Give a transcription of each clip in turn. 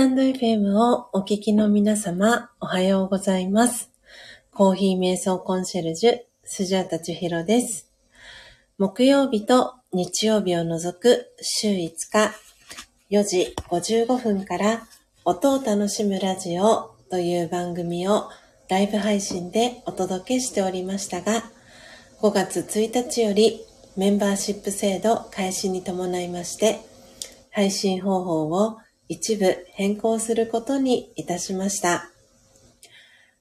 スタンド FM をお聞きの皆様、おはようございます。コーヒー瞑想コンシェルジュ、スジャータチヒロです。木曜日と日曜日を除く週5日、4時55分から音を楽しむラジオという番組をライブ配信でお届けしておりましたが、5月1日よりメンバーシップ制度開始に伴いまして、配信方法を一部変更することにいたしました。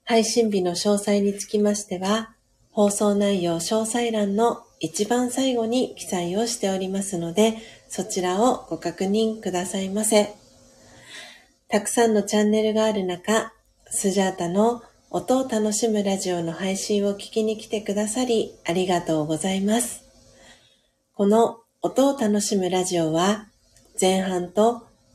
配信日の詳細につきましては、放送内容詳細欄の一番最後に記載をしておりますので、そちらをご確認くださいませ。たくさんのチャンネルがある中、スジャータの音を楽しむラジオの配信を聞きに来てくださりありがとうございます。この音を楽しむラジオは前半と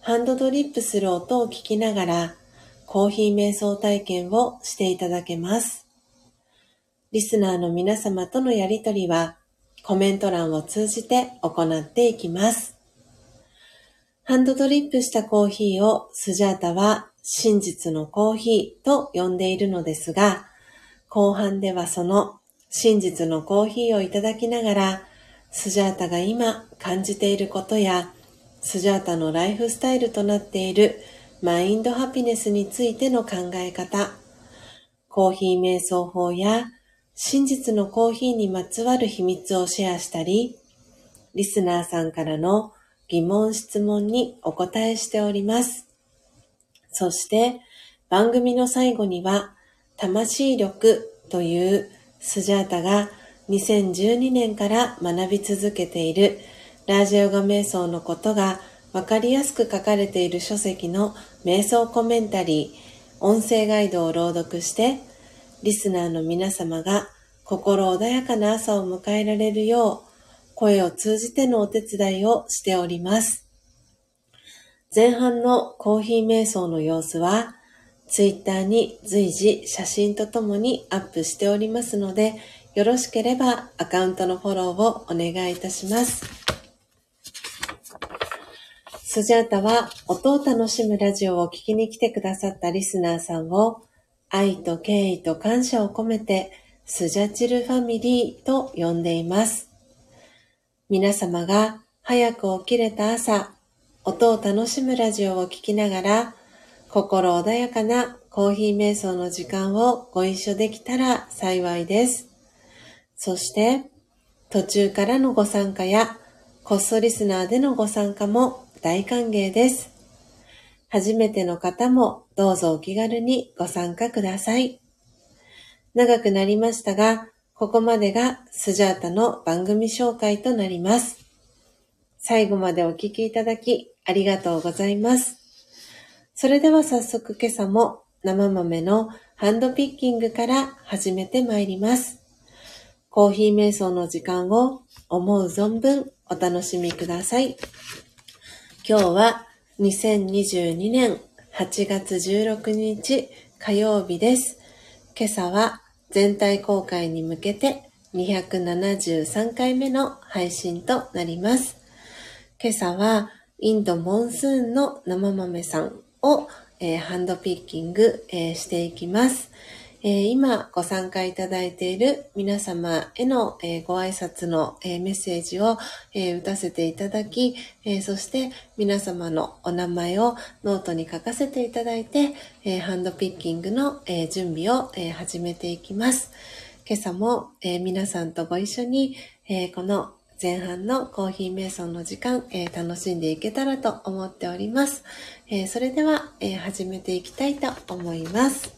ハンドドリップする音を聞きながら、コーヒー瞑想体験をしていただけます。リスナーの皆様とのやりとりは、コメント欄を通じて行っていきます。ハンドドリップしたコーヒーをスジャータは真実のコーヒーと呼んでいるのですが、後半ではその真実のコーヒーをいただきながら、スジャータが今感じていることや、スジャータのライフスタイルとなっているマインドハピネスについての考え方、コーヒー瞑想法や真実のコーヒーにまつわる秘密をシェアしたり、リスナーさんからの疑問質問にお答えしております。そして番組の最後には魂力というスジャータが2012年から学び続けているラージヨガ瞑想のことがわかりやすく書かれている書籍の瞑想コメンタリー、音声ガイドを朗読して、リスナーの皆様が心穏やかな朝を迎えられるよう、声を通じてのお手伝いをしております。前半のコーヒー瞑想の様子は、ツイッターに随時写真とともにアップしておりますので、よろしければアカウントのフォローをお願いいたします。スジャータは音を楽しむラジオを聴きに来てくださったリスナーさんを愛と敬意と感謝を込めてスジャチルファミリーと呼んでいます。皆様が早く起きれた朝、音を楽しむラジオを聴きながら心穏やかなコーヒー瞑想の時間をご一緒できたら幸いです。そして途中からのご参加やこっそリスナーでのご参加も大歓迎です。初めての方もどうぞお気軽にご参加ください。長くなりましたが、ここまでがスジャータの番組紹介となります。最後までお聞きいただきありがとうございます。それでは早速今朝も生豆のハンドピッキングから始めてまいります。コーヒー瞑想の時間を思う存分お楽しみください。今日は2022年8月16日火曜日です。今朝は全体公開に向けて273回目の配信となります。今朝はインドモンスーンの生豆さんを、えー、ハンドピッキング、えー、していきます。え、今ご参加いただいている皆様への、え、ご挨拶の、え、メッセージを、え打たせていただき、えそして皆様のお名前をノートに書かせていただいて、えハンドピッキングの、え準備を、え始めていきます。今朝も、え皆さんとご一緒に、えこの前半のコーヒー瞑想の時間、え、楽しんでいけたらと思っております。え、それでは、え、始めていきたいと思います。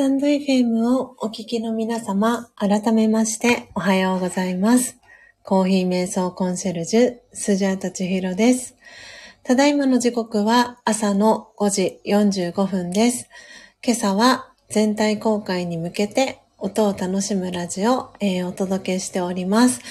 タンド FM をお聞きの皆様、改めましておはようございます。コーヒー瞑想コンシェルジュ、スジャータチヒロです。ただいまの時刻は朝の5時45分です。今朝は全体公開に向けて音を楽しむラジオ、えー、お届けしております。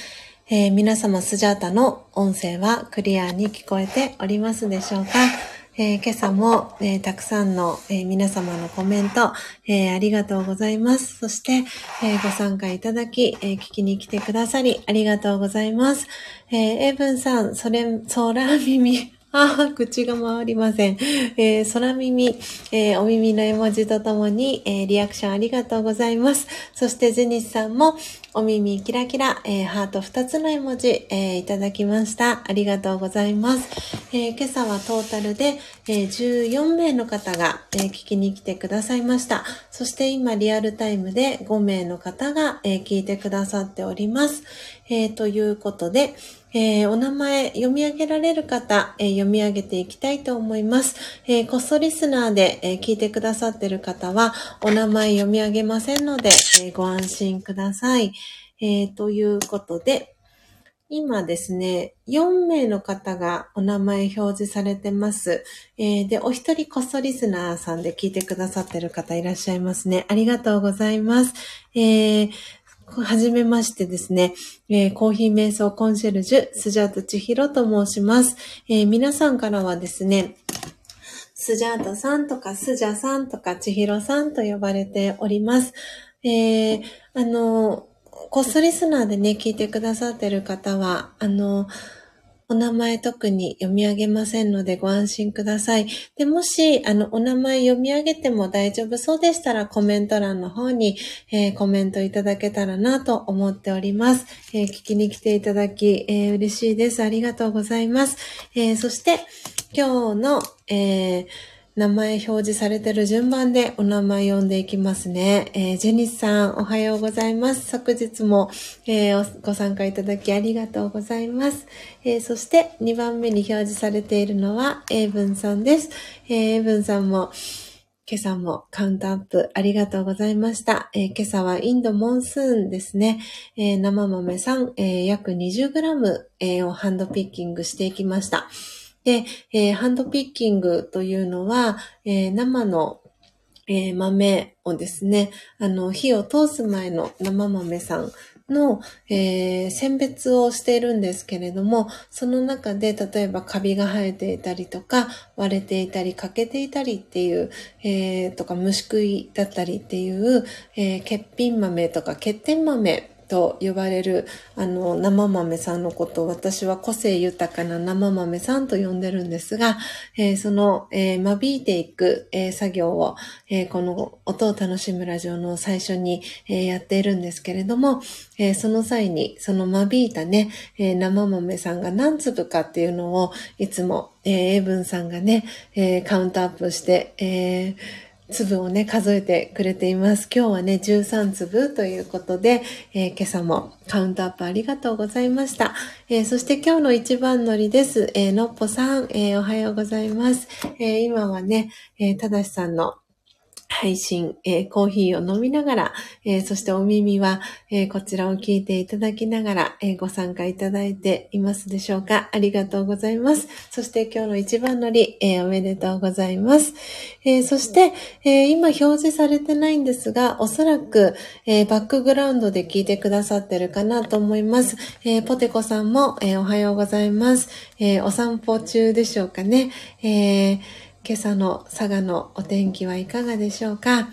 えー、皆様スジャータの音声はクリアに聞こえておりますでしょうか？えー、今朝も、えー、たくさんの、えー、皆様のコメント、えありがとうございます。そして、えご参加いただき、え聞きに来てくださり、ありがとうございます。えエブンさん、それ、ソーラー耳、ああ、口が回りません。えー、空耳、えー、お耳の絵文字とともに、えー、リアクションありがとうございます。そして、ジェニスさんも、お耳キラキラ、えー、ハート2つの絵文字、えー、いただきました。ありがとうございます。えー、今朝はトータルで、え14名の方が、え聞きに来てくださいました。そして今リアルタイムで5名の方が、え聞いてくださっております。えということで、えー、お名前読み上げられる方、えー、読み上げていきたいと思います。えー、こっそリスナーで、え聞いてくださってる方は、お名前読み上げませんので、えご安心ください。えということで、今ですね、4名の方がお名前表示されてます。えで、お一人こっそリスナーさんで聞いてくださってる方いらっしゃいますね。ありがとうございます。えー、はじめましてですね、えー、コーヒー瞑想コンシェルジュ、スジャート千尋と申します、えー、皆さんからはですね、スジャートさんとかスジャさんとか千尋さんと呼ばれております。えー、あの、こっそリスナーでね、聞いてくださってる方は、あの、お名前特に読み上げませんのでご安心ください。で、もし、あの、お名前読み上げても大丈夫そうでしたらコメント欄の方に、えー、コメントいただけたらなと思っております。えー、聞きに来ていただき、えー、嬉しいです。ありがとうございます。えそして、今日の、えー名前表示されてる順番でお名前読んでいきますね。えー、ジェニスさん、おはようございます。昨日も、えー、ご参加いただきありがとうございます。えー、そして2番目に表示されているのは、エイブンさんです。えー、エイブンさんも、今朝もカウントアップありがとうございました。えー、今朝はインドモンスーンですね。えー、生豆さん、えー、約 20g、えをハンドピッキングしていきました。で、えー、ハンドピッキングというのは、えー、生の、えー、豆をですね、あの、火を通す前の生豆さんの、えー、選別をしているんですけれども、その中で例えばカビが生えていたりとか、割れていたり、欠けていたりっていう、えー、とか虫食いだったりっていう、えー、欠品豆とか欠点豆と呼ばれるあの生豆さんのことを私は個性豊かな生豆さんと呼んでるんですが、えー、その、えー、間引いていく、えー、作業を、えこの音を楽しむラジオの最初に、えやっているんですけれども、えその際にその間引いたね、え生豆さんが何粒かっていうのをいつも、えー、エブンさんがね、えカウントアップして、えー粒をね、数えてくれています。今日はね、13粒ということで、えー、今朝もカウントアップありがとうございました。えー、そして今日の一番乗りです。えー、のっぽさん、えおはようございます。え今はね、えただしさんの配信、えー、コーヒーを飲みながら、えー、そしてお耳は、えー、こちらを聞いていただきながら、えご参加いただいていますでしょうかありがとうございます。そして今日の一番乗り、えおめでとうございます。えそして、え今表示されてないんですが、おそらく、えバックグラウンドで聞いてくださってるかなと思います。えポテコさんも、えおはようございます。えお散歩中でしょうかね。えー今朝の佐賀のお天気はいかがでしょうか？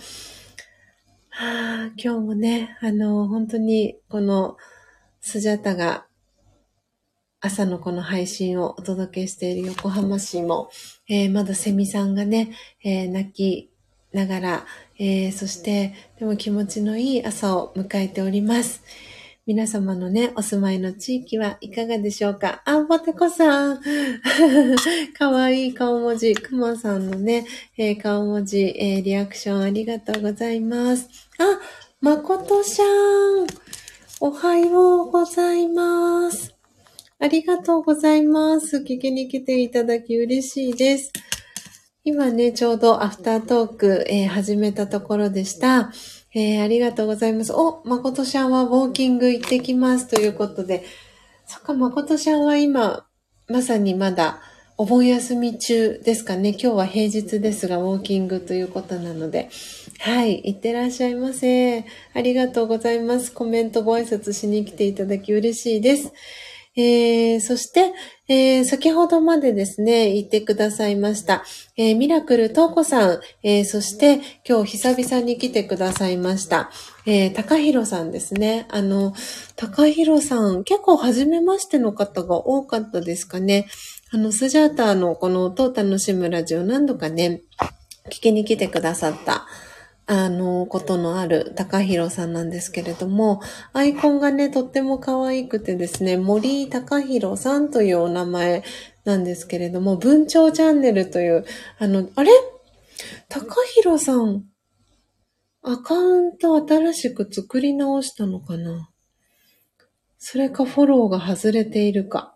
はあ、今日もね、あの、本当にこのスジャタが朝のこの配信をお届けしている横浜市も、えー、まだセミさんがね、えー、泣きながら、えー、そしてでも気持ちのいい朝を迎えております。皆様のね、お住まいの地域はいかがでしょうか？あ、ぼてこさん。かわいい顔文字。くまさんのね、えー、顔文字、えー、リアクションありがとうございます。あ、まことしゃん。おはようございます。ありがとうございます。聞きに来ていただき嬉しいです。今ね、ちょうどアフタートーク、えー、始めたところでした。えー、ありがとうございます。お、まことちゃんはウォーキング行ってきますということで、そっか、まことちゃんは今、まさにまだお盆休み中ですかね。今日は平日ですが、ウォーキングということなので。はい。いってらっしゃいませ。ありがとうございます。コメントご挨拶しに来ていただき嬉しいです。えー、そして、えー、先ほどまでですね、言ってくださいました。えー、ミラクルトーコさん、え、そして今日久々に来てくださいました。えー、高弘さんですね。あの、高弘さん、結構初めましての方が多かったですかね。あの、スジャーターのこの音を楽しむラジオ何度かね、聞きに来てくださったあの、ことのある高弘さんなんですけれども、アイコンがね、とっても可愛くてですね、森高弘さんというお名前なんですけれども、文鳥チャンネルという、あの、あれ？高弘さん、アカウント新しく作り直したのかな？それかフォローが外れているか。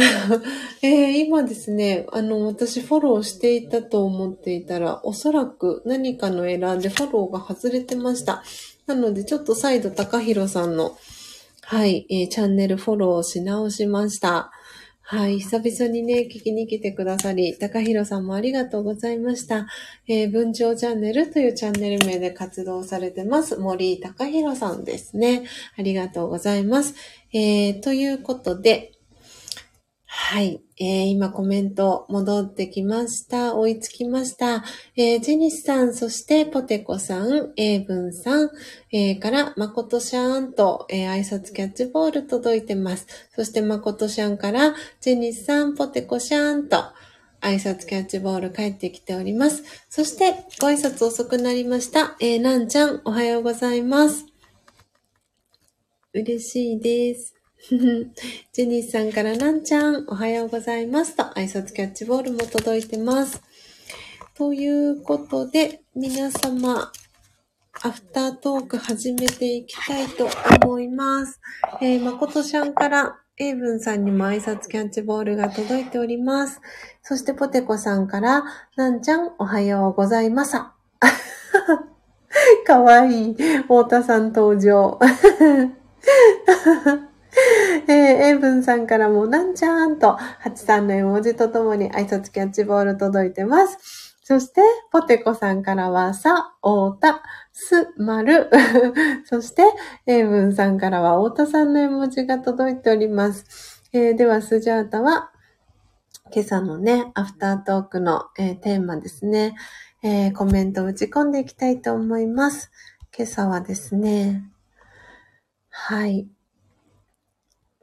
えー、今ですね、あの、私フォローしていたと思っていたら、おそらく何かのエラーでフォローが外れてました。なので、ちょっと再度高弘さんの、はい、えー、チャンネルフォローし直しました。はい、久々にね、聞きに来てくださり、高弘さんもありがとうございました。えー、文鳥チャンネルというチャンネル名で活動されてます、森高弘さんですね。ありがとうございます。えー、ということで、はい。えー、今コメント戻ってきました。追いつきました。えー、ジェニスさん、そしてポテコさん、エイブンさん、えー、からマコトシャーンと、えー、挨拶キャッチボール届いてます。そしてマコトシャンから、ジェニスさん、ポテコシャーンと、挨拶キャッチボール帰ってきております。そして、ご挨拶遅くなりました。えー、なんちゃん、おはようございます。嬉しいです。ジェニスさんからなんちゃん、おはようございますと挨拶キャッチボールも届いてます。ということで、皆様、アフタートーク始めていきたいと思います。えー、まことちゃんから、エイブンさんにも挨拶キャッチボールが届いております。そしてポテコさんから、なんちゃん、おはようございます。かわいい。太田さん登場。えー、エイブンさんからも、なんちゃーんと、83の絵文字とともに挨拶キャッチボール届いてます。そして、ポテコさんからは、さ、おーた、す、まる。そして、エイブンさんからは、おーたさんの絵文字が届いております。えー、では、スジャータは、今朝のね、アフタートークの、えー、テーマですね、えー、コメントを打ち込んでいきたいと思います。今朝はですね、はい。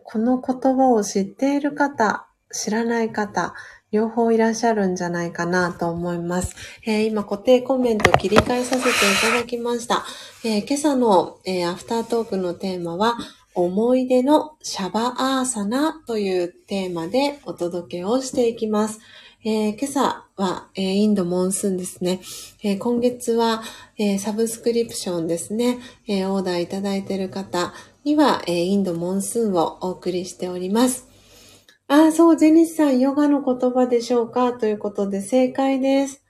この言葉を知っている方、知らない方、両方いらっしゃるんじゃないかなと思います。えー、今固定コメント切り替えさせていただきました。えー、今朝の、えー、アフタートークのテーマは、思い出のシャバアーサナというテーマでお届けをしていきます。え、今朝は、え、インドモンスンですね。え、今月は、えサブスクリプションですね。えオーダーいただいている方、には、えー、インドモンスーンをお送りしております。あ、そう、ジェニスさん、ヨガの言葉でしょうか？ということで正解です。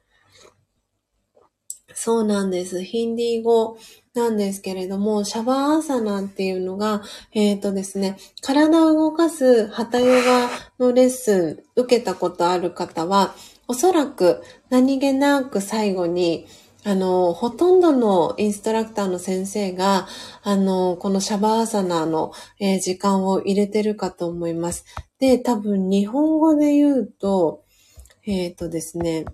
そうなんです。ヒンディー語なんですけれども、シャバーアーサナっていうのが、えっ、ー、とですね、体を動かすハタヨガのレッスン受けたことある方は、おそらく何気なく最後に、あの、ほとんどのインストラクターの先生が、あの、このシャバーサナの、えー、時間を入れてるかと思います。で、多分日本語で言うと、えっ、ー、とですね、ち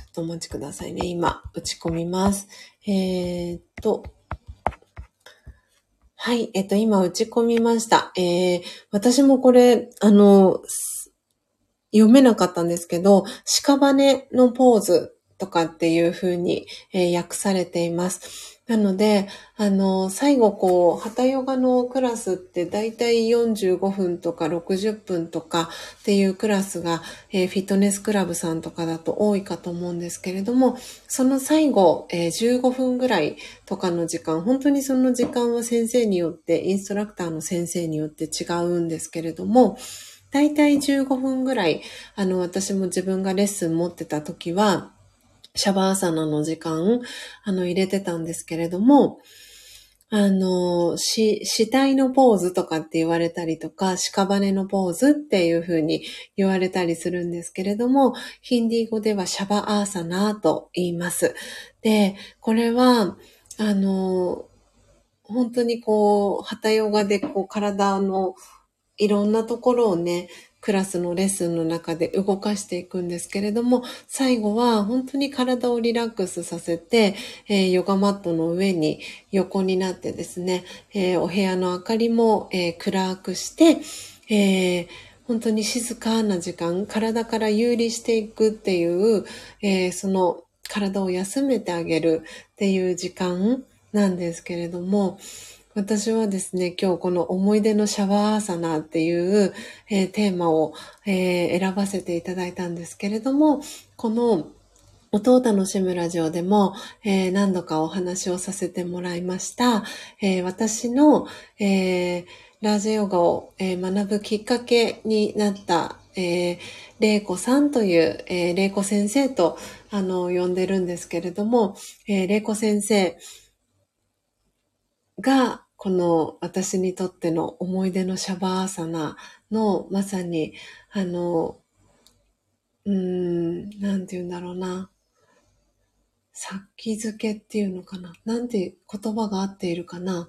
ょっとお待ちくださいね。今、打ち込みます。えっ、ー、と、はい、えっ、と、今打ち込みました。えー、私もこれ、あの、読めなかったんですけど、屍のポーズとかっていう風に、えー、訳されています。なので、あの、最後こう、旗ヨガのクラスってだいたい45分とか60分とかっていうクラスが、えー、フィットネスクラブさんとかだと多いかと思うんですけれども、その最後、えー、15分ぐらいとかの時間、本当にその時間は先生によって、インストラクターの先生によって違うんですけれども、だいたい15分ぐらい、あの、私も自分がレッスン持ってた時は、シャバーサナの時間、あの、入れてたんですけれども、あの、し、死体のポーズとかって言われたりとか、屍のポーズっていう風に言われたりするんですけれども、ヒンディー語ではシャバアーサナーと言います。で、これは、あの、本当にこう、旗ヨガでこう体のいろんなところをね、クラスのレッスンの中で動かしていくんですけれども、最後は本当に体をリラックスさせて、えー、ヨガマットの上に横になってですね、えー、お部屋の明かりも、えー、暗くして、え本当に静かな時間、体から有利していくっていう、えその体を休めてあげるっていう時間なんですけれども、私はですね、今日この思い出のシャワーアーサナっていう、えー、テーマを、えー、選ばせていただいたんですけれども、この音を楽しむラジオでも、えー、何度かお話をさせてもらいました。え私の、えラジオヨガを、え学ぶきっかけになった、え、玲子さんという、え、玲子先生と、あの、呼んでるんですけれども、え、玲子先生が、この私にとっての思い出のシャバーサナのまさに、あの、うーん、なんて言うんだろうな。先付けっていうのかな。なんて言葉が合っているかな。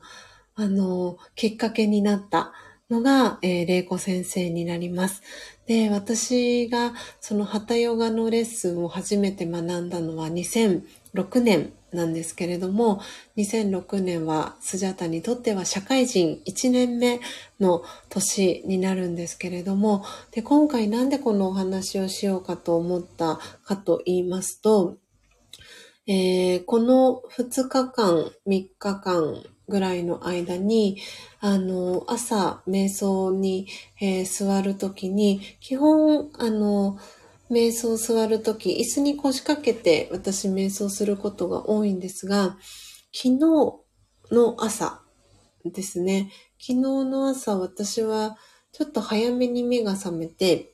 あの、きっかけになったのが、えー、玲子先生になります。で、私がそのハタヨガのレッスンを初めて学んだのは2006年なんですけれども、2006年はスジャタにとっては社会人1年目の年になるんですけれども、で、今回なんでこのお話をしようかと思ったかと言いますと、えー、この2日間、3日間ぐらいの間に、あの、朝、瞑想に、えー、座るときに、基本、あの、瞑想を座るとき、椅子に腰掛けて私瞑想することが多いんですが、昨日の朝ですね。昨日の朝私はちょっと早めに目が覚めて、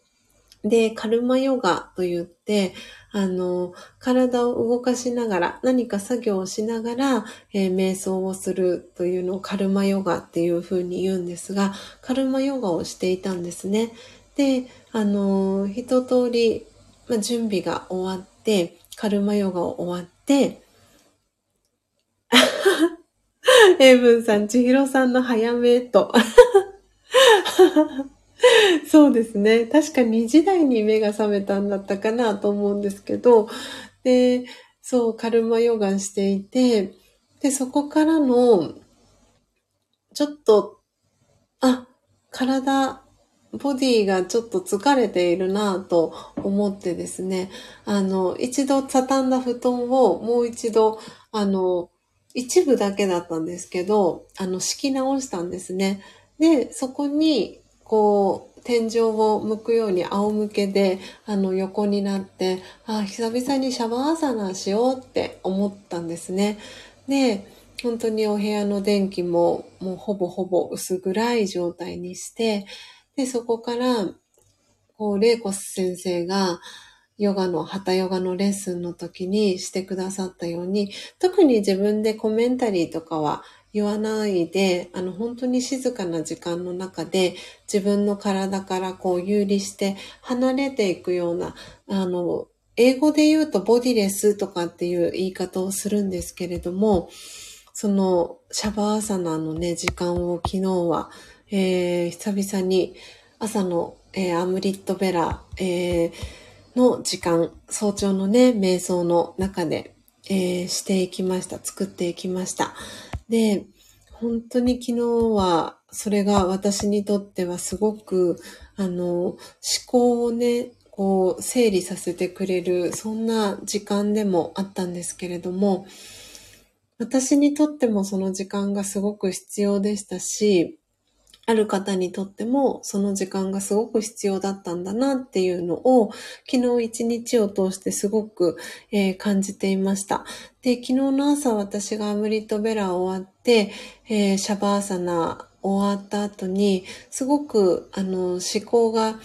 で、カルマヨガと言って、あの、体を動かしながら、何か作業をしながら、えー、瞑想をするというのをカルマヨガっていうふうに言うんですが、カルマヨガをしていたんですね。で、あの、一通り、ま、準備が終わって、カルマヨガを終わって、エイブンさん、千尋さんの早めと。そうですね。確か2時台に目が覚めたんだったかなと思うんですけど、で、そう、カルマヨガしていて、で、そこからの、ちょっと、あ、体、ボディがちょっと疲れているなぁと思ってですね、あの、一度畳んだ布団をもう一度、あの、一部だけだったんですけど、あの、敷き直したんですね。で、そこに、こう、天井を向くように仰向けで、あの、横になって、ああ、久々にシャワーサナーしようって思ったんですね。で、本当にお部屋の電気ももうほぼほぼ薄暗い状態にして、で、そこから、こう、レイコス先生が、ヨガの、ハタヨガのレッスンの時にしてくださったように、特に自分でコメンタリーとかは言わないで、あの、本当に静かな時間の中で自分の体からこう有利して離れていくような、あの、英語で言うとボディレスとかっていう言い方をするんですけれども、そのシャバーサナのね、時間を昨日はえー、久々に朝の、えー、アムリットベラ、えー、の時間、早朝のね、瞑想の中で、えー、していきました。作っていきました。で、本当に昨日は、それが私にとってはすごく、あの、思考をね、こう、整理させてくれる、そんな時間でもあったんですけれども、私にとってもその時間がすごく必要でしたし、ある方にとってもその時間がすごく必要だったんだなっていうのを昨日一日を通してすごく、えー、感じていました。で、昨日の朝私がアムリットベラ終わって、えー、シャバーサナ終わった後に、すごく、あの、思考が、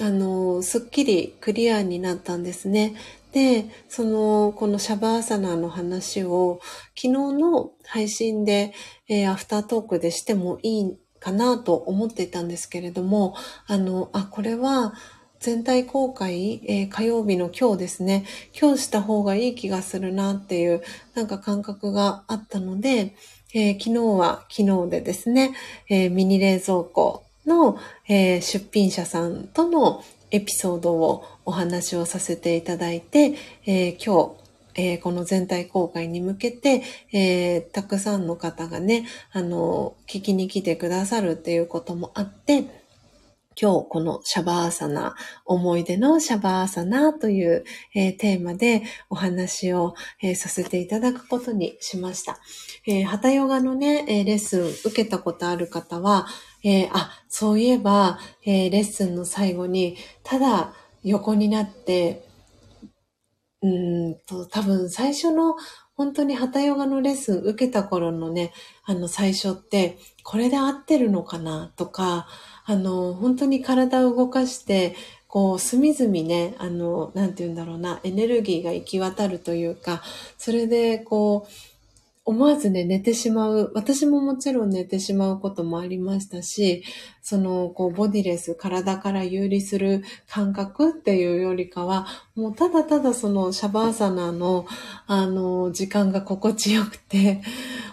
あの、すっきりクリアになったんですね。で、その、このシャバーサナの話を昨日の配信で、えー、アフタートークでしてもいいかなと思っていたんですけれども、あの、あ、これは全体公開、えー、火曜日の今日ですね、今日した方がいい気がするなっていうなんか感覚があったので、えー、昨日は昨日でですね、えミニ冷蔵庫の、え出品者さんとのエピソードをお話をさせていただいて、え、今日、えー、この全体公開に向けて、えー、たくさんの方がね、あの、聞きに来てくださるっていうこともあって、今日このシャバーサナ、思い出のシャバーサナという、えー、テーマでお話を、えー、させていただくことにしました。えー、ハタヨガのね、えレッスン受けたことある方は、えあ、そういえば、えレッスンの最後に、ただ横になって、うんと、多分最初の本当にハタヨガのレッスン受けた頃のね、あの最初って、これで合ってるのかなとか、あの、本当に体を動かして、こう、隅々ね、あの、なんて言うんだろうな、エネルギーが行き渡るというか、それで、こう、思わずね、寝てしまう。私ももちろん寝てしまうこともありましたし、その、こう、ボディレス、体から有利する感覚っていうよりかは、もうただただそのシャバーサナの、あの、時間が心地よくて、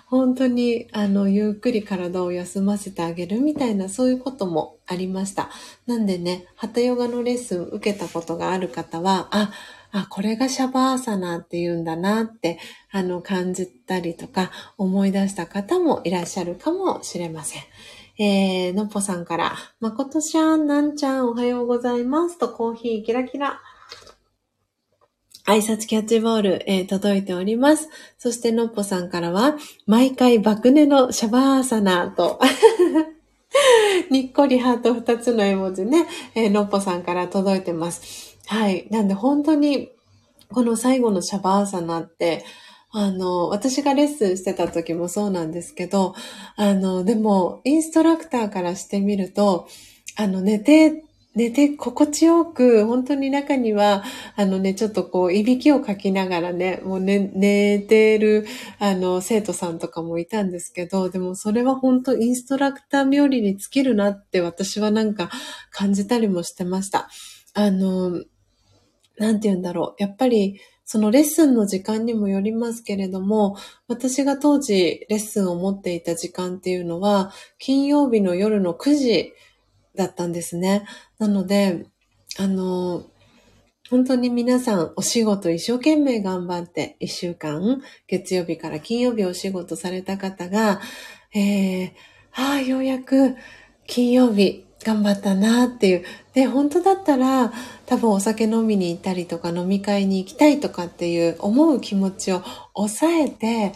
本当に、あの、ゆっくり体を休ませてあげるみたいな、そういうこともありました。なんでね、ハタヨガのレッスン受けたことがある方は、あ、あ、これがシャバーサナって言うんだなって、あの、感じたりとか、思い出した方もいらっしゃるかもしれません。えー、のっぽさんから、まことちゃん、なんちゃん、おはようございますと、コーヒーキラキラ。挨拶キャッチボール、えー、届いております。そして、のっぽさんからは、毎回爆寝のシャバーサナーと、にっこりハート2つの絵文字ね、えー、のっぽさんから届いてます。はい。なんで本当に、この最後のシャバーサナーって、あの、私がレッスンしてた時もそうなんですけど、あの、でも、インストラクターからしてみると、あの、寝て、寝て心地よく、本当に中には、あのね、ちょっとこう、いびきをかきながらね、もう寝、寝てる、あの、生徒さんとかもいたんですけど、でもそれは本当インストラクター冥利に尽きるなって私はなんか感じたりもしてました。あの、なんて言うんだろう。やっぱり、そのレッスンの時間にもよりますけれども、私が当時レッスンを持っていた時間っていうのは、金曜日の夜の9時だったんですね。なので、あの、本当に皆さんお仕事一生懸命頑張って一週間、月曜日から金曜日お仕事された方が、えー、ああ、ようやく金曜日頑張ったなっていう。で、本当だったら多分お酒飲みに行ったりとか飲み会に行きたいとかっていう思う気持ちを抑えて、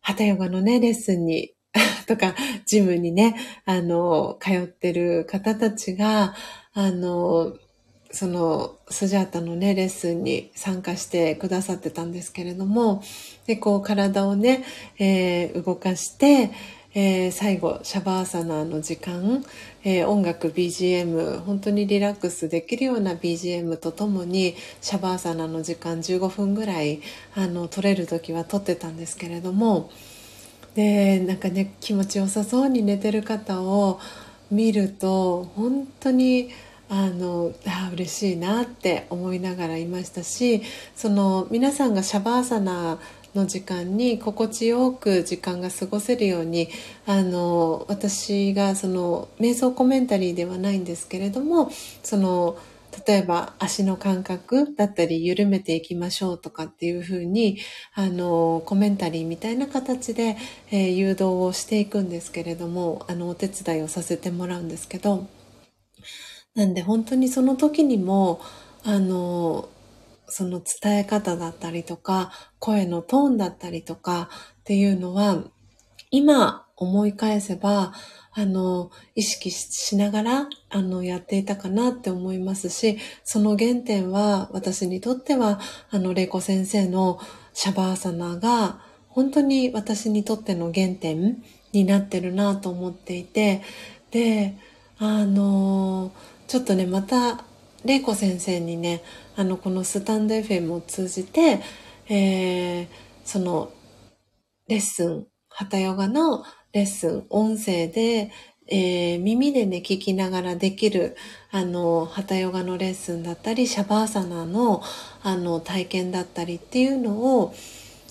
ハタヨガのね、レッスンに とか、ジムにね、あの、通ってる方たちが、あの、その、スジャータのね、レッスンに参加してくださってたんですけれども、で、こう、体をね、えー、動かして、えー、最後、シャバーサナーの時間、えー、音楽 BGM、本当にリラックスできるような BGM とともに、シャバーサナの時間15分ぐらい、あの、撮れる時は撮ってたんですけれども、で、なんかね、気持ちよさそうに寝てる方を見ると、本当に、あのあ嬉しいなって思いながらいましたしその皆さんがシャバーサナの時間に心地よく時間が過ごせるようにあの私がその瞑想コメンタリーではないんですけれどもその例えば足の感覚だったり緩めていきましょうとかっていうふうにあのコメンタリーみたいな形で、えー、誘導をしていくんですけれどもあのお手伝いをさせてもらうんですけどなんで本当にその時にもあのその伝え方だったりとか、声のトーンだったりとかっていうのは、今思い返せば、あの、意識しながら、あの、やっていたかなって思いますし、その原点は、私にとっては、あの、レイコ先生のシャバーサナが、本当に私にとっての原点になってるなと思っていて、で、あのちょっとね、また、玲子先生にね、あの、このスタンド FM を通じて、えー、その、レッスン、ハタヨガのレッスン、音声で、えー、耳でね、聞きながらできる、あの、ハタヨガのレッスンだったり、シャバーサナの、あの、体験だったりっていうのを、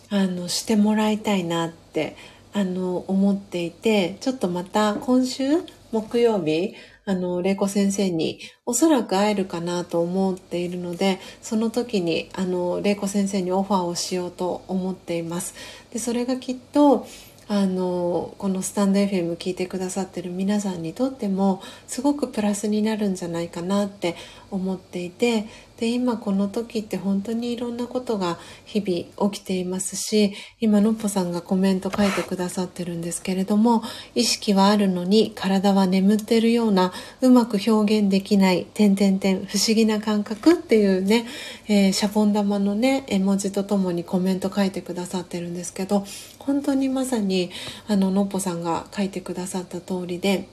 あの、してもらいたいなって、あの、思っていて、ちょっとまた今週、木曜日、あの、玲子先生におそらく会えるかなと思っているので、その時に、あの、玲子先生にオファーをしようと思っています。で、それがきっと、あのこのスタンド FM 聞いてくださってる皆さんにとってもすごくプラスになるんじゃないかなって思っていてで今この時って本当にいろんなことが日々起きていますし今のっぽさんがコメント書いてくださってるんですけれども意識はあるのに体は眠ってるようなうまく表現できない点々点不思議な感覚っていうね、えー、シャボン玉のね絵文字とともにコメント書いてくださってるんですけど本当にまさにあののっぽさんが書いてくださった通りで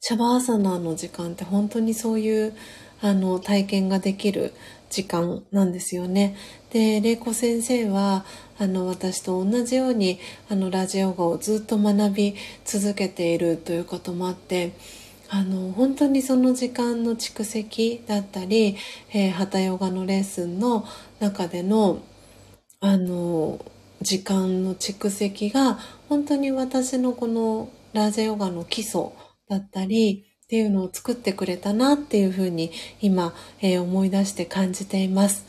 シャバーサナーの時間って本当にそういうあの、体験ができる時間なんですよね。で、玲子先生は、あの、私と同じように、あの、ラジオ語をずっと学び続けているということもあって、あの、本当にその時間の蓄積だったり、えー、ハタヨガのレッスンの中での、あの、時間の蓄積が、本当に私のこのラジオガの基礎だったり、っていうのを作ってくれたなっていうふうに今、えー、思い出して感じています。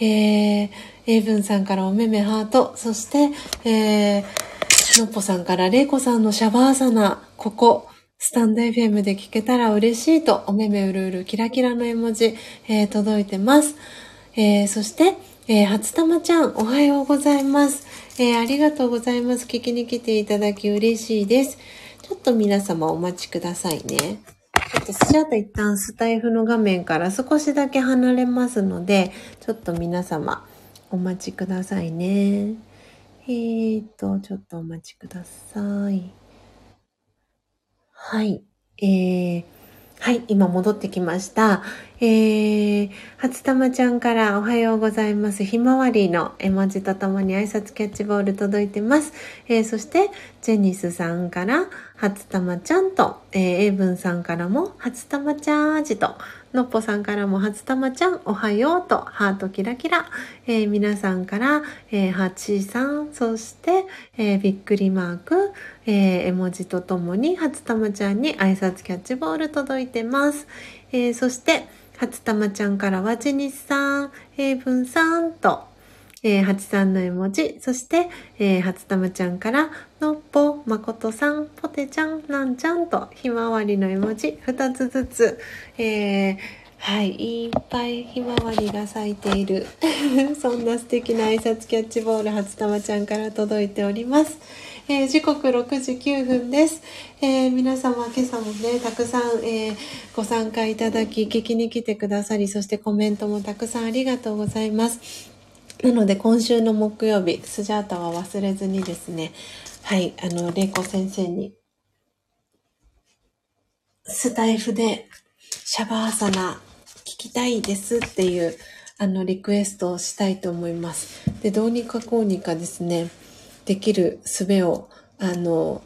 えー、英文さんからおめめハート、そして、えー、のっぽさんかられいこさんのシャバーサナ、ここ、スタンド FM で聞けたら嬉しいと、おめめうるうるキラキラの絵文字、えー、届いてます。えー、そして、えー、初玉ちゃん、おはようございます。えー、ありがとうございます。聞きに来ていただき嬉しいです。ちょっと皆様お待ちくださいね。ちょっとスチャート一旦スタイフの画面から少しだけ離れますので、ちょっと皆様お待ちくださいね。えーと、ちょっとお待ちください。はい。えー、はい、今戻ってきました。えー、初玉ちゃんからおはようございます。ひまわりの絵文字とともに挨拶キャッチボール届いてます。えー、そして、ジェニスさんから、初玉ちゃんと、えー、エイブンさんからも、初玉ちゃんじと、のっぽさんからも、初玉ちゃんおはようと、ハートキラキラ。えー、皆さんから、えー、はちさん、そして、えー、びっくりマーク、えー、絵文字とともに、初玉ちゃんに挨拶キャッチボール届いてます。えー、そして、初玉ちゃんからはちにさん、英文さんと、えー、八さんの絵文字、そして、えー、初玉ちゃんから、のっぽ、まことさん、ぽてちゃん、なんちゃんと、ひまわりの絵文字、二つずつ、えー、はい、いっぱいひまわりが咲いている。そんな素敵な挨拶キャッチボール、初玉ちゃんから届いております。えー、時刻6時9分です。えー、皆様今朝もね、たくさん、えー、ご参加いただき、聞きに来てくださり、そしてコメントもたくさんありがとうございます。なので今週の木曜日、スジャータは忘れずにですね、はい、あの、レイコ先生に、スタイフでシャバーサナ聞きたいですっていう、あの、リクエストをしたいと思います。で、どうにかこうにかですね、できる術を、あの、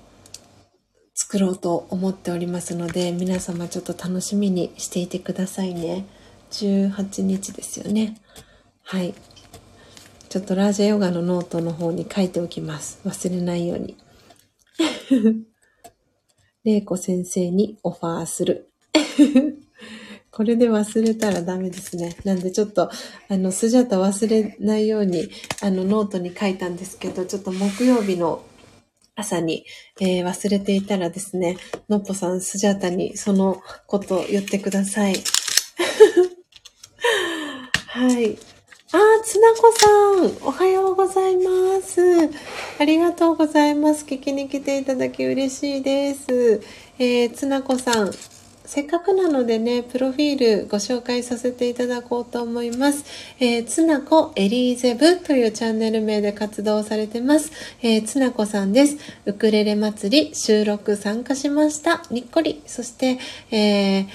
作ろうと思っておりますので、皆様ちょっと楽しみにしていてくださいね。18日ですよね。はい。ちょっとラージャヨガのノートの方に書いておきます。忘れないように。玲子先生にオファーする。これで忘れたらダメですね。なんでちょっと、あの、スジャタ忘れないように、あの、ノートに書いたんですけど、ちょっと木曜日の朝に、えー、忘れていたらですね、のっぽさん、スジャタにそのこと言ってください。はい。あー、つなこさん、おはようございます。ありがとうございます。聞きに来ていただき嬉しいです。えー、つなこさん、せっかくなのでね、プロフィールご紹介させていただこうと思います。えー、つなこエリーゼブというチャンネル名で活動されてます。えー、つなこさんです。ウクレレ祭り収録参加しました。にっこり。そして、えー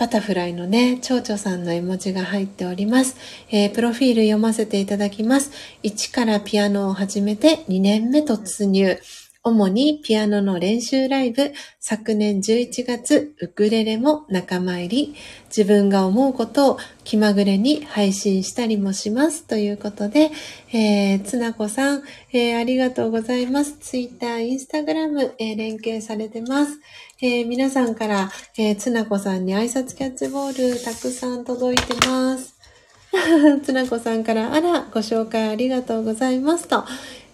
バタフライのね、蝶々さんの絵文字が入っております。えー、プロフィール読ませていただきます。1からピアノを始めて2年目突入。主にピアノの練習ライブ、昨年11月、ウクレレも仲間入り、自分が思うことを気まぐれに配信したりもします。ということで、えー、つなこさん、えー、ありがとうございます。ツイッター、インスタグラム、えー、連携されてます。えー、皆さんから、えー、つなこさんに挨拶キャッチボールたくさん届いてます。つなこさんから、あら、ご紹介ありがとうございますと、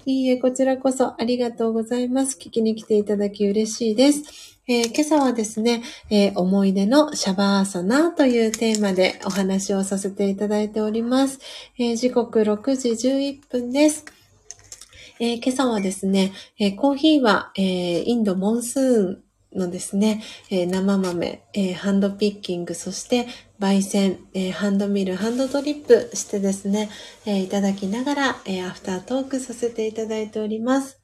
いいえ、こちらこそありがとうございます。聞きに来ていただき嬉しいです。えー、今朝はですね、えー、思い出のシャバーサナというテーマでお話をさせていただいております。えー、時刻6時11分です。え今朝はですね、えコーヒーは、えインドモンスーンのですね、えー、生豆、えー、ハンドピッキング、そして焙煎、えー、ハンドミル、ハンドドリップしてですね、えいただきながら、えアフタートークさせていただいております。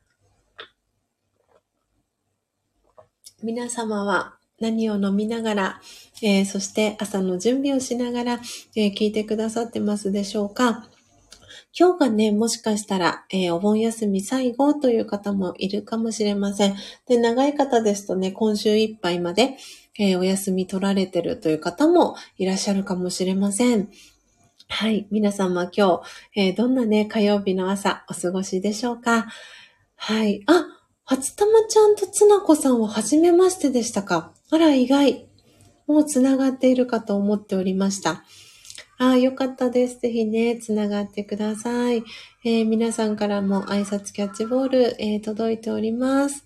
皆様は何を飲みながら、えそして朝の準備をしながら、え聞いてくださってますでしょうか？今日がね、もしかしたら、えー、お盆休み最後という方もいるかもしれません。で、長い方ですとね、今週いっぱいまで、えー、お休み取られてるという方もいらっしゃるかもしれません。はい。皆様今日、えー、どんなね、火曜日の朝お過ごしでしょうか？はい。あ、初玉ちゃんとつなこさんは初めましてでしたか？あら、意外。もう繋がっているかと思っておりました。ああ、よかったです。ぜひね、つながってください。えー、皆さんからも挨拶キャッチボール、えー、届いております。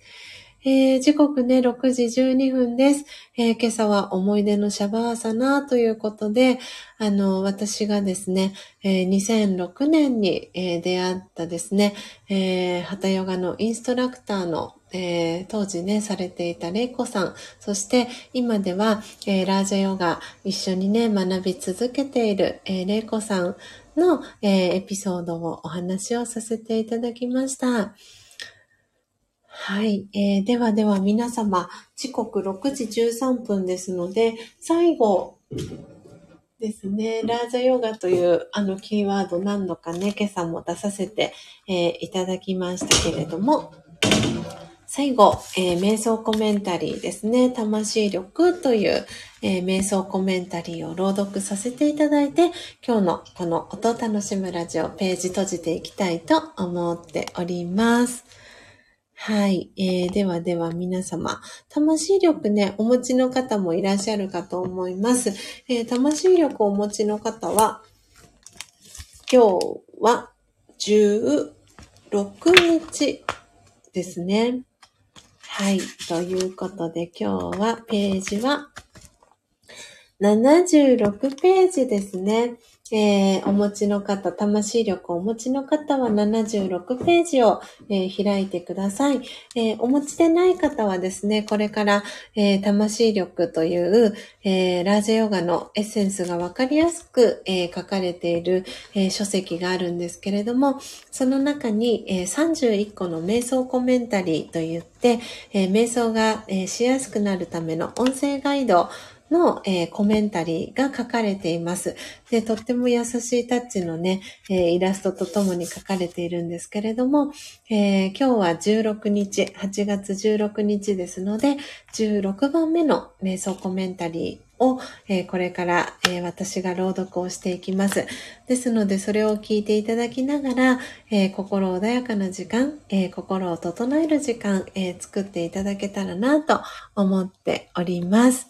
えー、時刻ね、6時12分です。えー、今朝は思い出のシャバーサナということで、あの、私がですね、えー、2006年に、え出会ったですね、えー、ハタヨガのインストラクターのえー、当時ね、されていたレイコさん、そして今では、えー、ラージャヨガ一緒にね、学び続けている、えー、レイコさんの、えエピソードをお話をさせていただきました。はい。えー、ではでは皆様、時刻6時13分ですので、最後ですね、ラージャヨガというあのキーワード何度かね、今朝も出させて、えー、いただきましたけれども、最後、えー、瞑想コメンタリーですね。魂力という、えー、瞑想コメンタリーを朗読させていただいて、今日のこの音を楽しむラジオページ閉じていきたいと思っております。はい。えー、ではでは皆様、魂力ね、お持ちの方もいらっしゃるかと思います。えー、魂力をお持ちの方は、今日は16日ですね。はい。ということで今日はページは76ページですね。えー、お持ちの方、魂力をお持ちの方は76ページを、えー、開いてください、えー、お持ちでない方はですね、これから、え魂力という、えラージェヨガのエッセンスがわかりやすく、え書かれている、え書籍があるんですけれども、その中に、え31個の瞑想コメンタリーといって、え瞑想が、えしやすくなるための音声ガイドの、えー、コメンタリーが書かれています。で、とっても優しいタッチのね、えー、イラストとともに書かれているんですけれども、えー、今日は16日、8月16日ですので、16番目の瞑想コメンタリーを、え、これから、え、私が朗読をしていきます。ですので、それを聞いていただきながら、え、心穏やかな時間、え心を整える時間、え作っていただけたらなと思っております。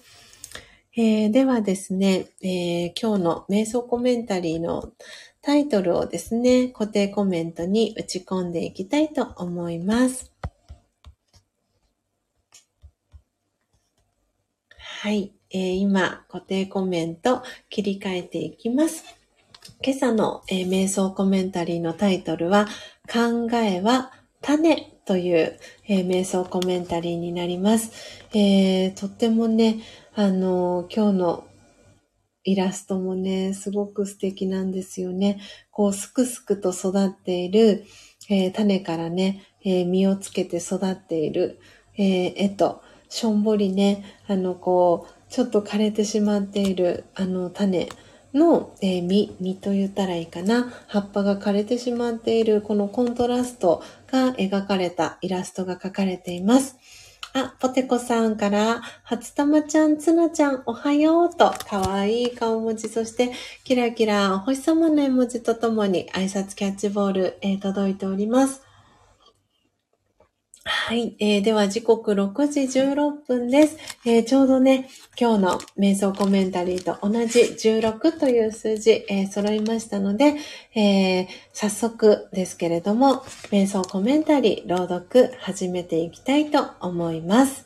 えー、ではですね、えー、今日の瞑想コメンタリーのタイトルをですね、固定コメントに打ち込んでいきたいと思います。はい、えー、今、固定コメント切り替えていきます。今朝の、えー、瞑想コメンタリーのタイトルは、考えは種という、えー、瞑想コメンタリーになります。えー、とってもね、あの、今日のイラストもね、すごく素敵なんですよね。こう、すくすくと育っている、えー、種からね、えー、実をつけて育っている、えー、絵と、しょんぼりね、あの、こう、ちょっと枯れてしまっている、あの、種の、えー、実、実と言ったらいいかな。葉っぱが枯れてしまっている、このコントラストが描かれたイラストが描かれています。あ、ポテコさんから、初玉ちゃん、つなちゃん、おはようと、かわいい顔文字、そして、キラキラ、お星様の絵文字とともに、挨拶キャッチボール、えー、届いております。はい。えー、では時刻6時16分です、えー、ちょうどね、今日の瞑想コメンタリーと同じ16という数字、えー、揃いましたので、えー、早速ですけれども、瞑想コメンタリー朗読始めていきたいと思います。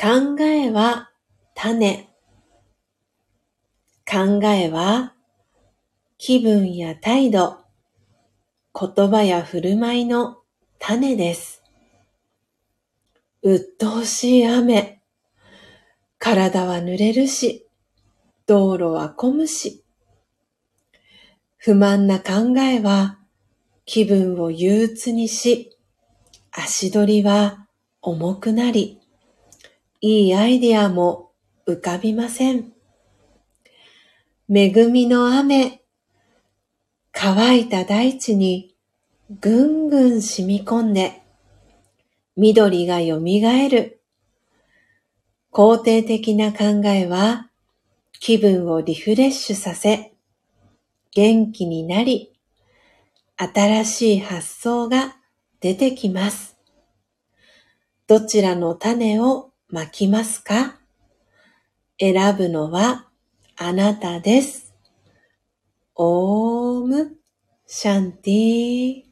考えは種。考えは気分や態度、言葉や振る舞いの種です。鬱陶しい雨。体は濡れるし、道路は混むし。不満な考えは気分を憂鬱にし、足取りは重くなり、いいアイディアも浮かびません。恵みの雨、乾いた大地にぐんぐん染み込んで、緑が蘇る。肯定的な考えは気分をリフレッシュさせ、元気になり、新しい発想が出てきます。どちらの種をまきますか？選ぶのはあなたです。オームシャンティー。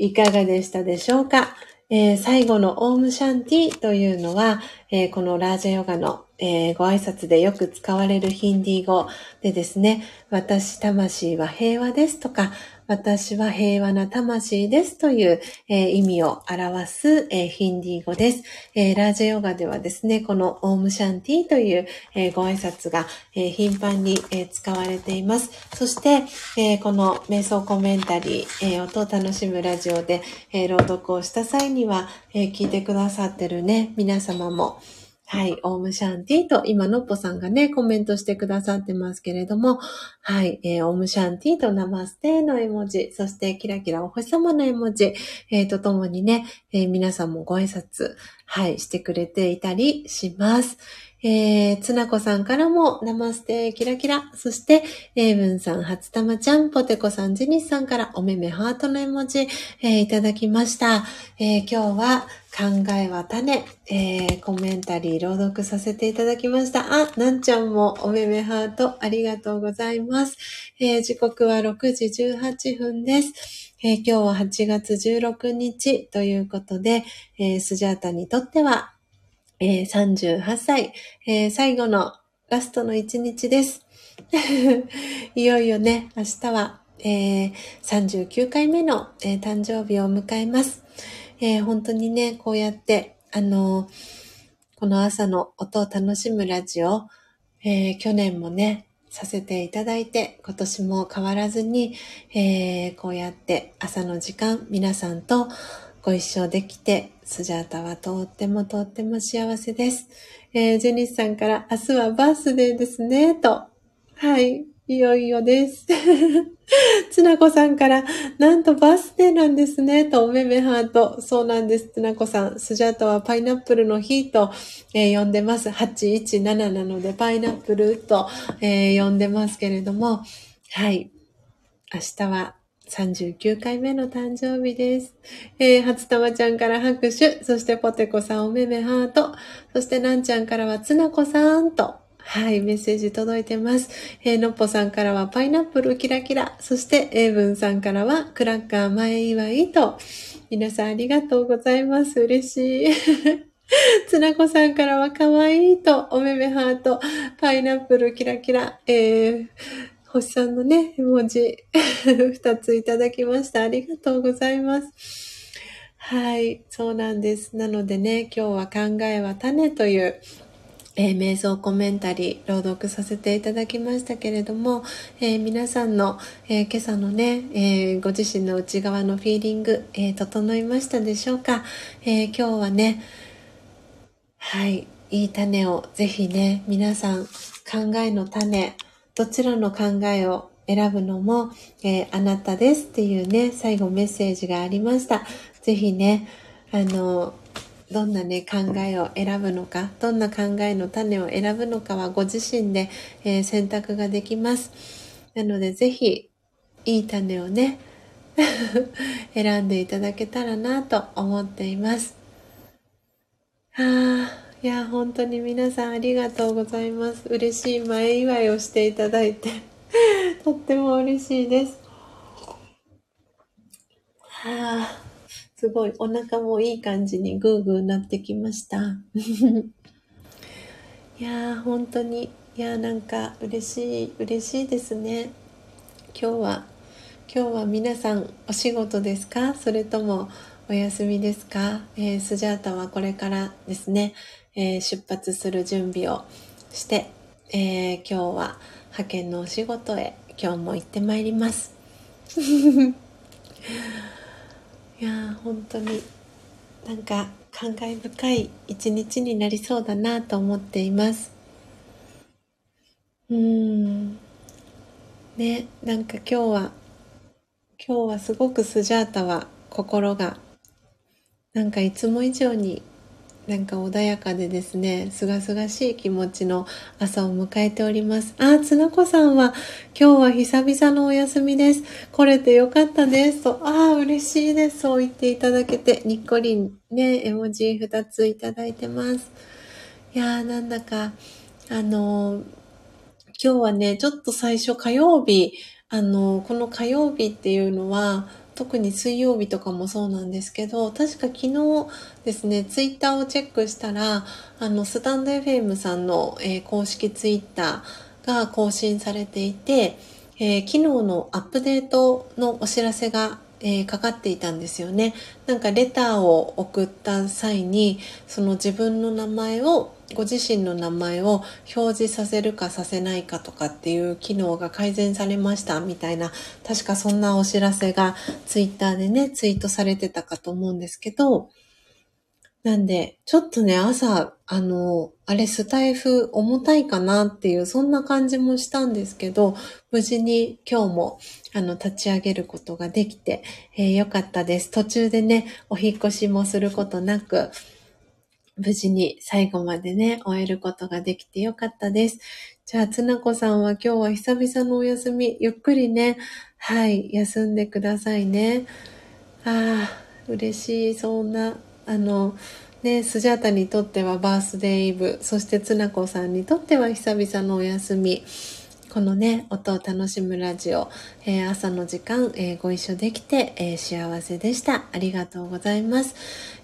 いかがでしたでしょうか、えー、最後のオームシャンティというのは、えー、このラージャヨガの、えー、ご挨拶でよく使われるヒンディー語でですね、私魂は平和ですとか、私は平和な魂ですという、えー、意味を表す、えー、ヒンディー語です、えー、ラージヨガではですね、このオームシャンティという、えご挨拶が、え頻繁に、え使われています。そして、えこの瞑想コメンタリー、え音を楽しむラジオで、え朗読をした際には、え聞いてくださってるね、皆様も、はい、オームシャンティと、今、のっぽさんがね、コメントしてくださってますけれども、はい、えー、オームシャンティとナマステの絵文字、そしてキラキラお星様の絵文字、えー、とともにね、えー、皆さんもご挨拶、はい、してくれていたりします。えー、つなこさんからも、ナマステキラキラ。そして、エイブンさん、初玉ちゃん、ポテコさん、ジニスさんから、おめめハートの絵文字、えー、いただきました。えー、今日は、考えは種、えー、コメンタリー朗読させていただきました。あ、なんちゃんもおめめハートありがとうございます。えー、時刻は6時18分です。えー、今日は8月16日ということで、えー、スジャータにとってはえー、38歳、えー、最後のラストの一日です。いよいよね、明日は、えー、39回目の、えー、誕生日を迎えます。えー、本当にね、こうやって、あのこの朝の音を楽しむラジオ、え去年もね、させていただいて、今年も変わらずに、えこうやって朝の時間、皆さんとご一緒できて、スジャータはとってもとっても幸せです。えー、ジェニスさんから明日はバースデーですね、と。はい、いよいよです。つなこさんから、なんとバースデーなんですね、と、おめめハート。そうなんです、つなこさん。スジャータはパイナップルの日と、えー、呼んでます。817なので、パイナップルと、えー、呼んでますけれども、はい。明日は39回目の誕生日です。えー、初玉ちゃんから拍手、そしてポテコさんおめめハート、そしてなんちゃんからはつなこさんと、はい、メッセージ届いてます。えー、のっぽさんからはパイナップルキラキラ、そしてエイブンさんからはクラッカー前祝いと、皆さんありがとうございます。嬉しい。つなこさんからは可愛いと、おめめハート、パイナップルキラキラ、えー、星さんのね、絵文字、二ついただきました。ありがとうございます。はい、そうなんです。なのでね、今日は考えは種という、えー、瞑想コメンタリー朗読させていただきましたけれども、えー、皆さんの、えー、今朝のね、えご自身の内側のフィーリング、え整いましたでしょうか、え今日はね、はい、いい種をぜひね、皆さん考えの種、どちらの考えを選ぶのも、えー、あなたですっていうね、最後メッセージがありました。ぜひね、あの、どんなね、考えを選ぶのか、どんな考えの種を選ぶのかはご自身で、えー、選択ができます。なので、ぜひ、いい種をね、選んでいただけたらなと思っています。はあいや、本当に皆さんありがとうございます。嬉しい前祝いをしていただいて、とっても嬉しいです。はあ、すごい、お腹もいい感じにグーグーなってきました。いや、本当に、いやなんか嬉しい、嬉しいですね。今日は、今日は皆さんお仕事ですか？それともお休みですか、えー、スジャータはこれからですね、えー、出発する準備をして、えー、今日は派遣のお仕事へ今日も行ってまいります。いや本当になんか感慨深い一日になりそうだなと思っています。うん。ね、なんか今日は、今日はすごくスジャータは心が、なんかいつも以上になんか穏やかでですね、すがすがしい気持ちの朝を迎えております。あ、つなこさんは、今日は久々のお休みです。来れてよかったです。と、あ、嬉しいです。そう言っていただけて、にっこりね、絵文字2ついただいてます。いやー、なんだか、あのー、今日はね、ちょっと最初火曜日、あのー、この火曜日っていうのは、特に水曜日とかもそうなんですけど、確か昨日ですね、ツイッターをチェックしたら、あの、スタンド FM さんの、えー、公式ツイッターが更新されていて、えー、昨日のアップデートのお知らせがえー、かかっていたんですよね。なんかレターを送った際に、その自分の名前を、ご自身の名前を表示させるかさせないかとかっていう機能が改善されましたみたいな、確かそんなお知らせがツイッターでね、ツイートされてたかと思うんですけど、なんで、ちょっとね、朝、あの、あれ、スタイフ重たいかなっていう、そんな感じもしたんですけど、無事に今日も、あの、立ち上げることができて、えー、よかったです。途中でね、お引越しもすることなく、無事に最後までね、終えることができてよかったです。じゃあ、つなこさんは今日は久々のお休み、ゆっくりね、はい、休んでくださいね。ああ、嬉しい、そんなあの、ね、スジャータにとってはバースデーイブ、そしてツナコさんにとっては久々のお休み。このね、音を楽しむラジオ、えー、朝の時間、えー、ご一緒できて、えー、幸せでした。ありがとうございます。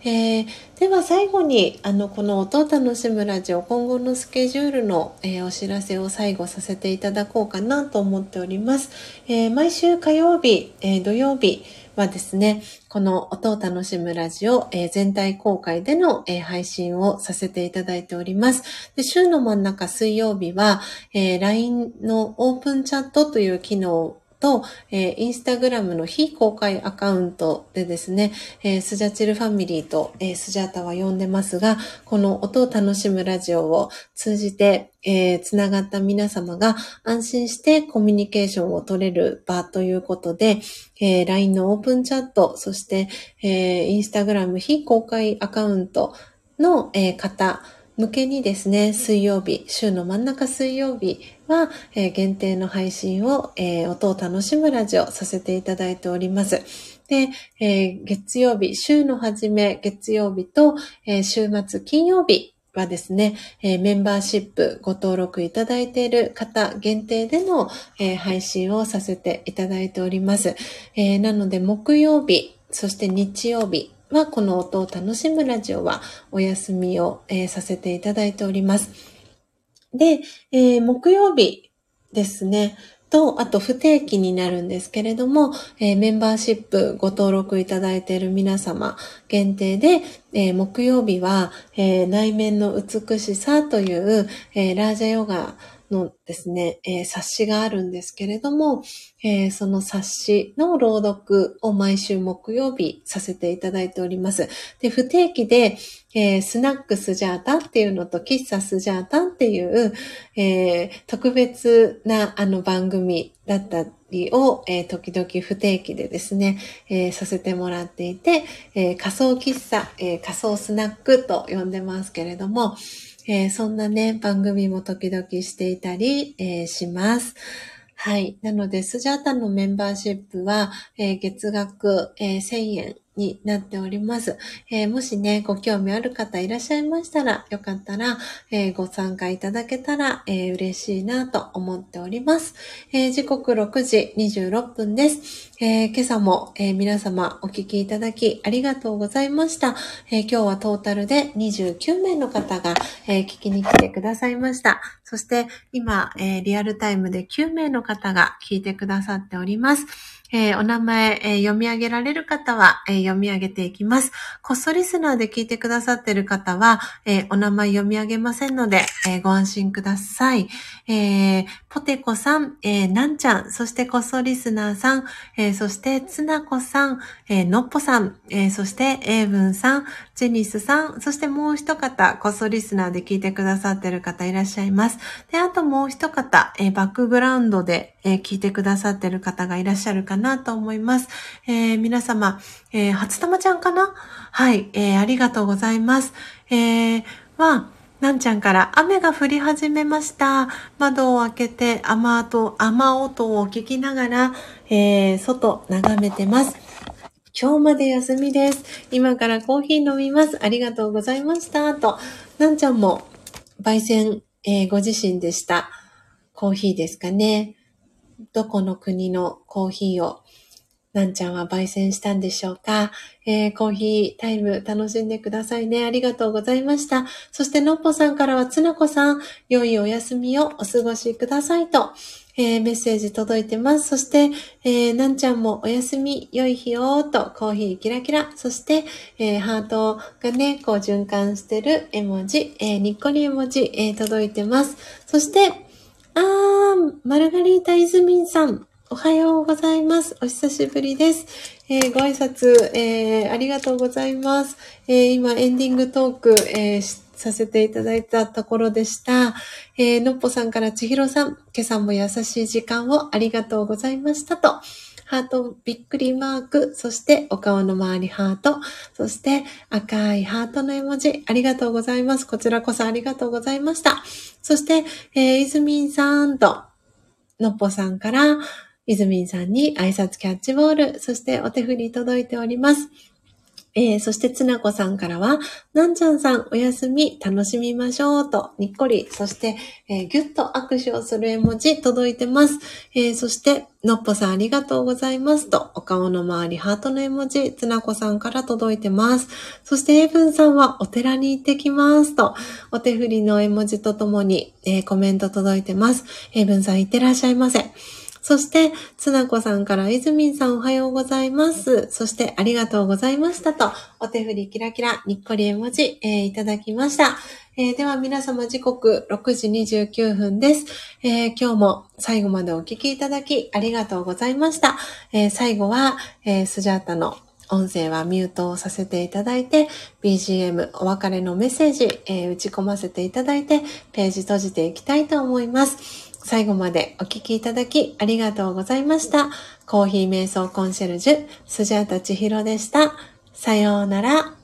えでは最後に、あの、この音を楽しむラジオ、今後のスケジュールの、えお知らせを最後させていただこうかなと思っております。え毎週火曜日、え土曜日、はですね、この音を楽しむラジオ、えー、全体公開での、えー、配信をさせていただいております。で週の真ん中水曜日は、えー、LINE のオープンチャットという機能と、えー、インスタグラムの非公開アカウントでですね、えー、スジャチルファミリーと、えー、スジャータは呼んでますが、この音を楽しむラジオを通じて、えー、つながった皆様が安心してコミュニケーションを取れる場ということで、えー、LINE のオープンチャット、そして、えー、インスタグラム非公開アカウントの、えー、方、向けにですね、水曜日、週の真ん中水曜日は、えー、限定の配信を、えー、音を楽しむラジオさせていただいております。で、えー、月曜日、週の初め月曜日と、え週末金曜日はですね、えメンバーシップご登録いただいている方限定での、え配信をさせていただいております。えなので木曜日、そして日曜日、は、この音を楽しむラジオはお休みを、え、させていただいております。で、えー、木曜日ですね。と、あと不定期になるんですけれども、えー、メンバーシップご登録いただいている皆様限定で、えー、木曜日は、えー、内面の美しさという、えラージャヨガのですね、えー、冊子があるんですけれども、えー、その冊子の朗読を毎週木曜日させていただいております。で、不定期で、えー、スナックスジャータンっていうのと喫茶スジャータンっていう、え特別なあの番組だったりを、え時々不定期でですね、えさせてもらっていて、え仮想喫茶、え仮想スナックと呼んでますけれども、えー、そんなね、番組も時々していたり、えー、します。はい。なので、スジャータのメンバーシップは、えー、月額、え1000円になっております。えー、もしね、ご興味ある方いらっしゃいましたら、よかったら、えー、ご参加いただけたら、えー、嬉しいなと思っております。え時刻6時26分です。え今朝も、え皆様お聞きいただきありがとうございました。え今日はトータルで29名の方が、え聞きに来てくださいました。そして今、えリアルタイムで9名の方が聞いてくださっております。えー、お名前、えー、読み上げられる方は、えー、読み上げていきます。こっそリスナーで聞いてくださっている方は、えお名前読み上げませんので、えご安心ください。えポテコさん、えなんちゃん、そしてこっそリスナーさん、えそしてつなこさん、えのっぽさん、えそしてエイブンさん、ジェニスさん、そしてもう一方、こっそリスナーで聞いてくださっている方いらっしゃいます。で、あともう一方、えバックグラウンドで、え聞いてくださっている方がいらっしゃるかかなと思います。えー、皆様、えー、初玉ちゃんかな？はい、えー、ありがとうございます。えー、は、なんちゃんから雨が降り始めました。窓を開けて雨音、雨音を聞きながら、えー、外眺めてます。今日まで休みです。今からコーヒー飲みます。ありがとうございました。と、なんちゃんも焙煎、えー、ご自身でしたコーヒーですかね。どこの国のコーヒーをなんちゃんは焙煎したんでしょうか、えー、コーヒータイム楽しんでくださいね。ありがとうございました。そしてのっぽさんからはつなこさん、良いお休みをお過ごしくださいと、えー、メッセージ届いてます。そして、えー、なんちゃんもお休み、良い日をと、コーヒーキラキラ。そして、え、ハートがね、こう循環してる絵文字、え、にっこり絵文字、え、届いてます。そして、あー、マルガリータ・イズミンさん。おはようございます。お久しぶりです。えー、ご挨拶、えー、ありがとうございます。えー、今、エンディングトーク、えさせていただいたところでした。えのっぽさんからちひろさん、今朝も優しい時間をありがとうございましたと。ハートびっくりマーク、そしてお顔の周りハート、そして赤いハートの絵文字、ありがとうございます。こちらこそありがとうございました。そして、えー、いずみんさんと、のっぽさんから、いずみんさんに挨拶キャッチボール、そしてお手振り届いております。えー、そしてつなこさんからは、なんちゃんさんお休み楽しみましょうと、にっこり、そして、えー、ぎゅっと握手をする絵文字届いてます。えー、そして、のっぽさんありがとうございますと、お顔の周りハートの絵文字、つなこさんから届いてます。そして、エイブンさんはお寺に行ってきますと、お手振りの絵文字とともに、えー、コメント届いてます。エイブンさんいってらっしゃいませ。そして、つなこさんから、いずみんさんおはようございます。そして、ありがとうございましたと、お手振りキラキラ、にっこり絵文字、えー、いただきました。えー、では皆様時刻6時29分です、えー、今日も最後までお聞きいただきありがとうございました。え最後は、えスジャータの音声はミュートをさせていただいて、BGM お別れのメッセージ、えー、打ち込ませていただいて、ページ閉じていきたいと思います。最後までお聞きいただきありがとうございました。コーヒー瞑想コンシェルジュ、スジャータチヒロでした。さようなら。